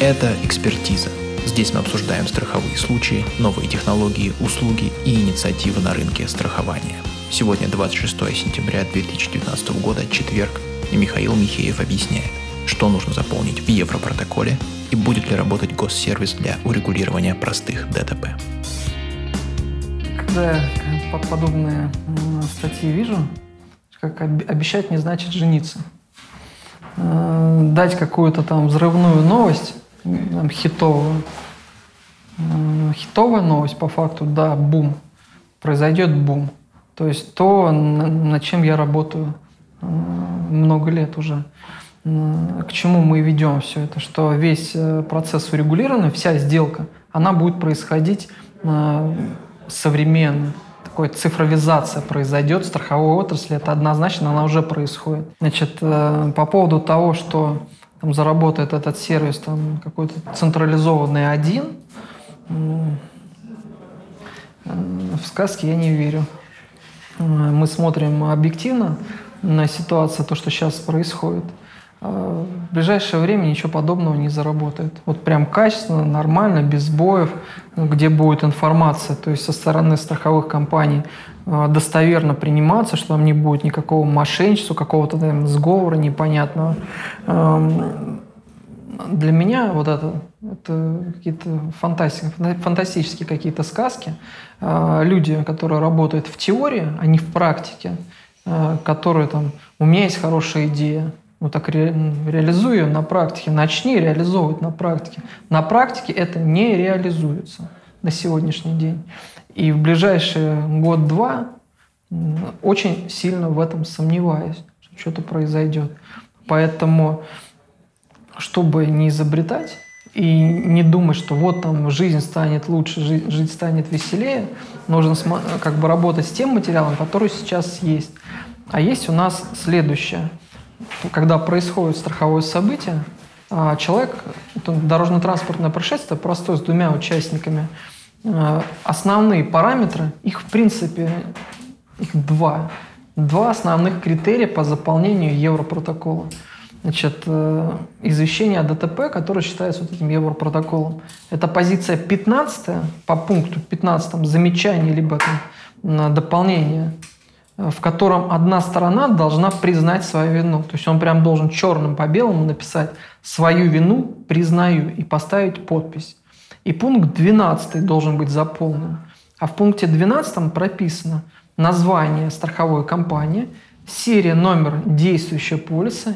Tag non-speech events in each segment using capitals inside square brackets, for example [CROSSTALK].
Это «Экспертиза». Здесь мы обсуждаем страховые случаи, новые технологии, услуги и инициативы на рынке страхования. Сегодня 26 сентября 2019 года, четверг, и Михаил Михеев объясняет, что нужно заполнить в Европротоколе и будет ли работать госсервис для урегулирования простых ДТП. Когда подобные статьи вижу, как обещать не значит жениться. Э, дать какую-то там взрывную новость, там, хитовую. Э, хитовая новость по факту, да, бум. Произойдет бум. То есть то, над чем я работаю э, много лет уже. К чему мы ведем все это? Что весь процесс урегулированный, вся сделка, она будет происходить современно такой цифровизация произойдет в страховой отрасли, это однозначно, она уже происходит. Значит, э, по поводу того, что там заработает этот сервис там какой-то централизованный один, в сказки я не верю. Мы смотрим объективно на ситуацию, то, что сейчас происходит – в ближайшее время ничего подобного не заработает. Вот прям качественно, нормально, без боев, где будет информация, то есть со стороны страховых компаний э, достоверно приниматься, что там не будет никакого мошенничества, какого-то там сговора непонятного. Эм, для меня вот это, это какие-то фантастики, фантастические какие-то сказки. Э, люди, которые работают в теории, а не в практике, э, которые там, у меня есть хорошая идея, ну так ре, реализуй ее на практике, начни реализовывать на практике. На практике это не реализуется на сегодняшний день. И в ближайшие год-два очень сильно в этом сомневаюсь, что что-то произойдет. Поэтому, чтобы не изобретать и не думать, что вот там жизнь станет лучше, жизнь, жизнь станет веселее, нужно как бы работать с тем материалом, который сейчас есть. А есть у нас следующее – когда происходит страховое событие, а, человек, дорожно-транспортное происшествие, простое, с двумя участниками, а, основные параметры, их в принципе их два. Два основных критерия по заполнению Европротокола. Значит, э, извещение о ДТП, которое считается вот этим Европротоколом. Это позиция 15 по пункту 15 замечание либо там, дополнение в котором одна сторона должна признать свою вину. То есть он прям должен черным по белому написать «свою вину признаю» и поставить подпись. И пункт 12 должен быть заполнен. А в пункте 12 прописано название страховой компании, серия, номер действующего полиса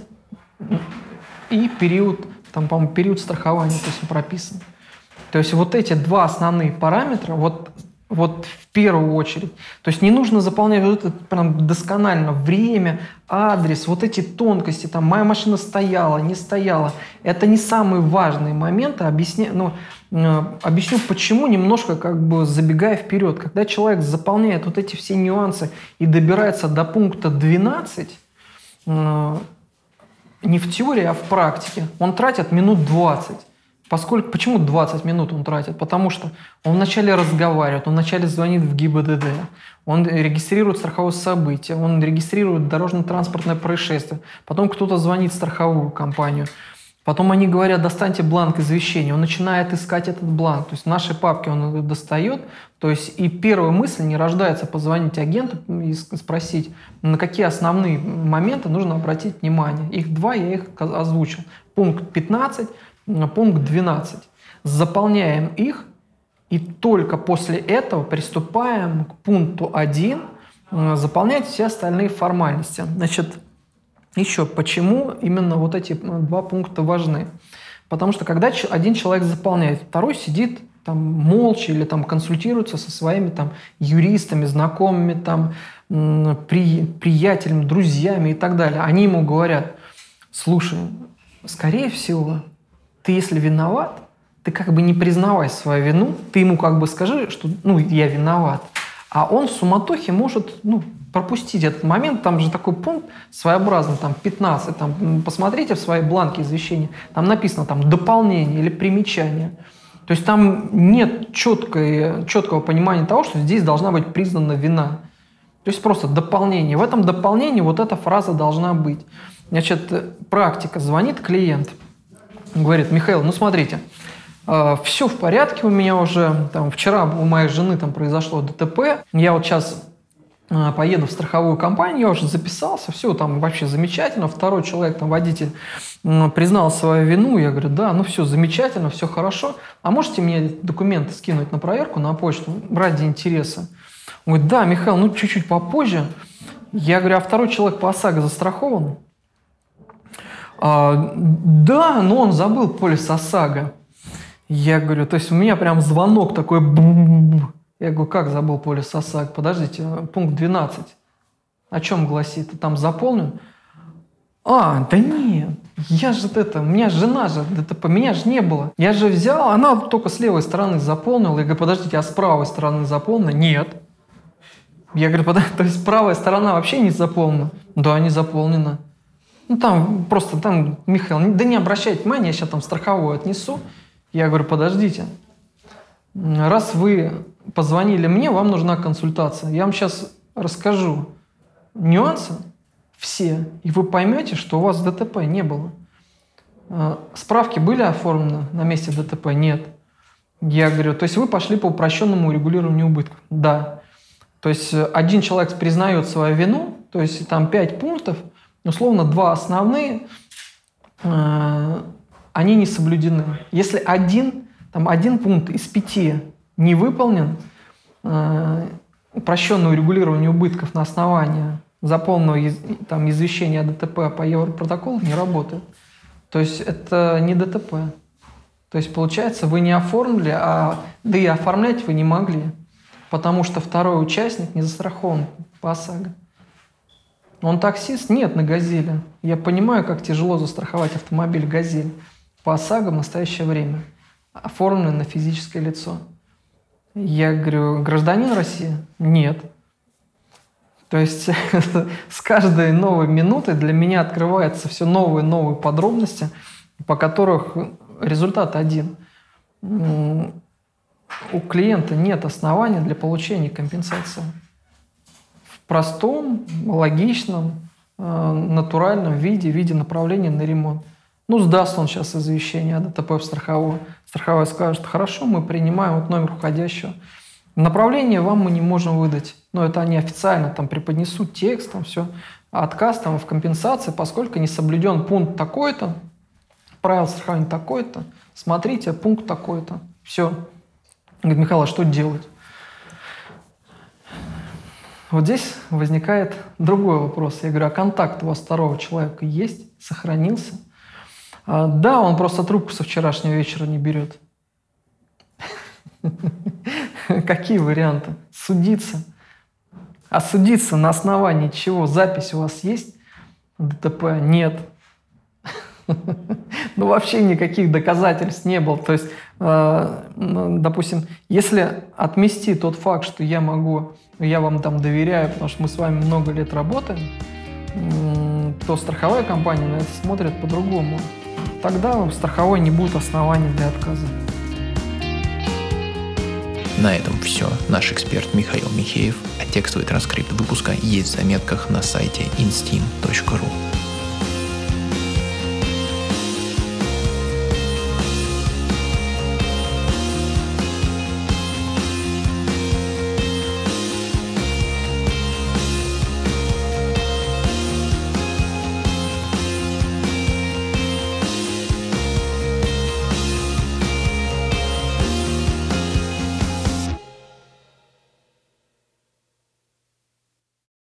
и период, там, по-моему, период страхования то есть прописан. То есть вот эти два основные параметра, вот вот в первую очередь. То есть не нужно заполнять вот это прям досконально время, адрес, вот эти тонкости, там, моя машина стояла, не стояла. Это не самые важные моменты. Объясня... Ну, э, объясню, почему, немножко как бы забегая вперед. Когда человек заполняет вот эти все нюансы и добирается до пункта 12, э, не в теории, а в практике, он тратит минут 20. Поскольку, почему 20 минут он тратит? Потому что он вначале разговаривает, он вначале звонит в ГИБДД, он регистрирует страховое событие, он регистрирует дорожно-транспортное происшествие, потом кто-то звонит в страховую компанию, потом они говорят, достаньте бланк извещения, он начинает искать этот бланк, то есть в нашей папке он достает, то есть и первая мысль не рождается позвонить агенту и спросить, на какие основные моменты нужно обратить внимание. Их два, я их озвучил. Пункт 15 – пункт 12. Заполняем их, и только после этого приступаем к пункту 1, э, заполнять все остальные формальности. Значит, еще почему именно вот эти э, два пункта важны? Потому что когда один человек заполняет, второй сидит там молча или там консультируется со своими там юристами, знакомыми, там при, приятелями, друзьями и так далее. Они ему говорят, слушай, скорее всего, ты если виноват, ты как бы не признавай свою вину, ты ему как бы скажи, что ну я виноват. А он в суматохе может ну, пропустить этот момент. Там же такой пункт своеобразный, там 15. Там, посмотрите в свои бланки извещения. Там написано там дополнение или примечание. То есть там нет четкой, четкого понимания того, что здесь должна быть признана вина. То есть просто дополнение. В этом дополнении вот эта фраза должна быть. Значит, практика. Звонит клиент – говорит, Михаил, ну смотрите, э, все в порядке у меня уже, там, вчера у моей жены там произошло ДТП, я вот сейчас э, поеду в страховую компанию, я уже записался, все там вообще замечательно. Второй человек, там водитель, признал свою вину, я говорю, да, ну все замечательно, все хорошо. А можете мне документы скинуть на проверку на почту ради интереса? Он говорит, да, Михаил, ну чуть-чуть попозже. Я говорю, а второй человек по ОСАГО застрахован? А, да, но он забыл полис ОСАГО. Я говорю, то есть у меня прям звонок такой. Я говорю, как забыл полис ОСАГО? Подождите, пункт 12. О чем гласит? Там заполнен? А, да нет, я же это, у меня жена же ДТП, меня же не было. Я же взял, она только с левой стороны заполнила. Я говорю, подождите, а с правой стороны заполнена? Нет. Я говорю, [LAUGHS] то есть правая сторона вообще не заполнена? Да, не заполнена. Ну там просто, там, Михаил, да не обращайте внимания, я сейчас там страховую отнесу. Я говорю, подождите, раз вы позвонили мне, вам нужна консультация. Я вам сейчас расскажу нюансы, все, и вы поймете, что у вас ДТП не было. А, справки были оформлены на месте ДТП? Нет. Я говорю, то есть вы пошли по упрощенному регулированию убытков? Да. То есть э, один человек признает свою вину, то есть там пять пунктов, условно два основные, э, они не соблюдены. Если один, там один пункт из пяти не выполнен, э, упрощенное урегулирование убытков на основании заполненного там, извещения о ДТП по Европротоколу не работает. То есть это не ДТП. То есть получается, вы не оформили, а да и оформлять вы не могли, потому что второй участник не застрахован по ОСАГО. Он таксист? Нет, на «Газели». Я понимаю, как тяжело застраховать автомобиль «Газель» по ОСАГО в настоящее время, оформлен на физическое лицо. Я говорю, гражданин России? Нет. То есть [LAUGHS] с каждой новой минутой для меня открываются все новые и новые подробности, по которых результат один. У клиента нет оснований для получения компенсации. Простом, логичном, э, натуральном виде, виде направления на ремонт. Ну, сдаст он сейчас извещение о ДТП в страховую. Страховая скажет, хорошо, мы принимаем вот номер уходящего. Направление вам мы не можем выдать. Но это они официально там преподнесут текст, там все. Отказ там в компенсации, поскольку не соблюден пункт такой-то, правил страхования такой-то, смотрите, пункт такой-то. Все. Говорит, Михаил, а что делать? Вот здесь возникает другой вопрос. Я говорю, а контакт у вас второго человека есть? Сохранился? А, да, он просто трубку со вчерашнего вечера не берет. [LAUGHS] Какие варианты? Судиться. А судиться на основании чего? Запись у вас есть? ДТП? Нет. [LAUGHS] Ну, вообще никаких доказательств не было. То есть, э, ну, допустим, если отмести тот факт, что я могу, я вам там доверяю, потому что мы с вами много лет работаем, то страховая компания на это смотрит по-другому. Тогда у страховой не будет оснований для отказа. На этом все. Наш эксперт Михаил Михеев, а текстовый транскрипт выпуска есть в заметках на сайте instim.ru.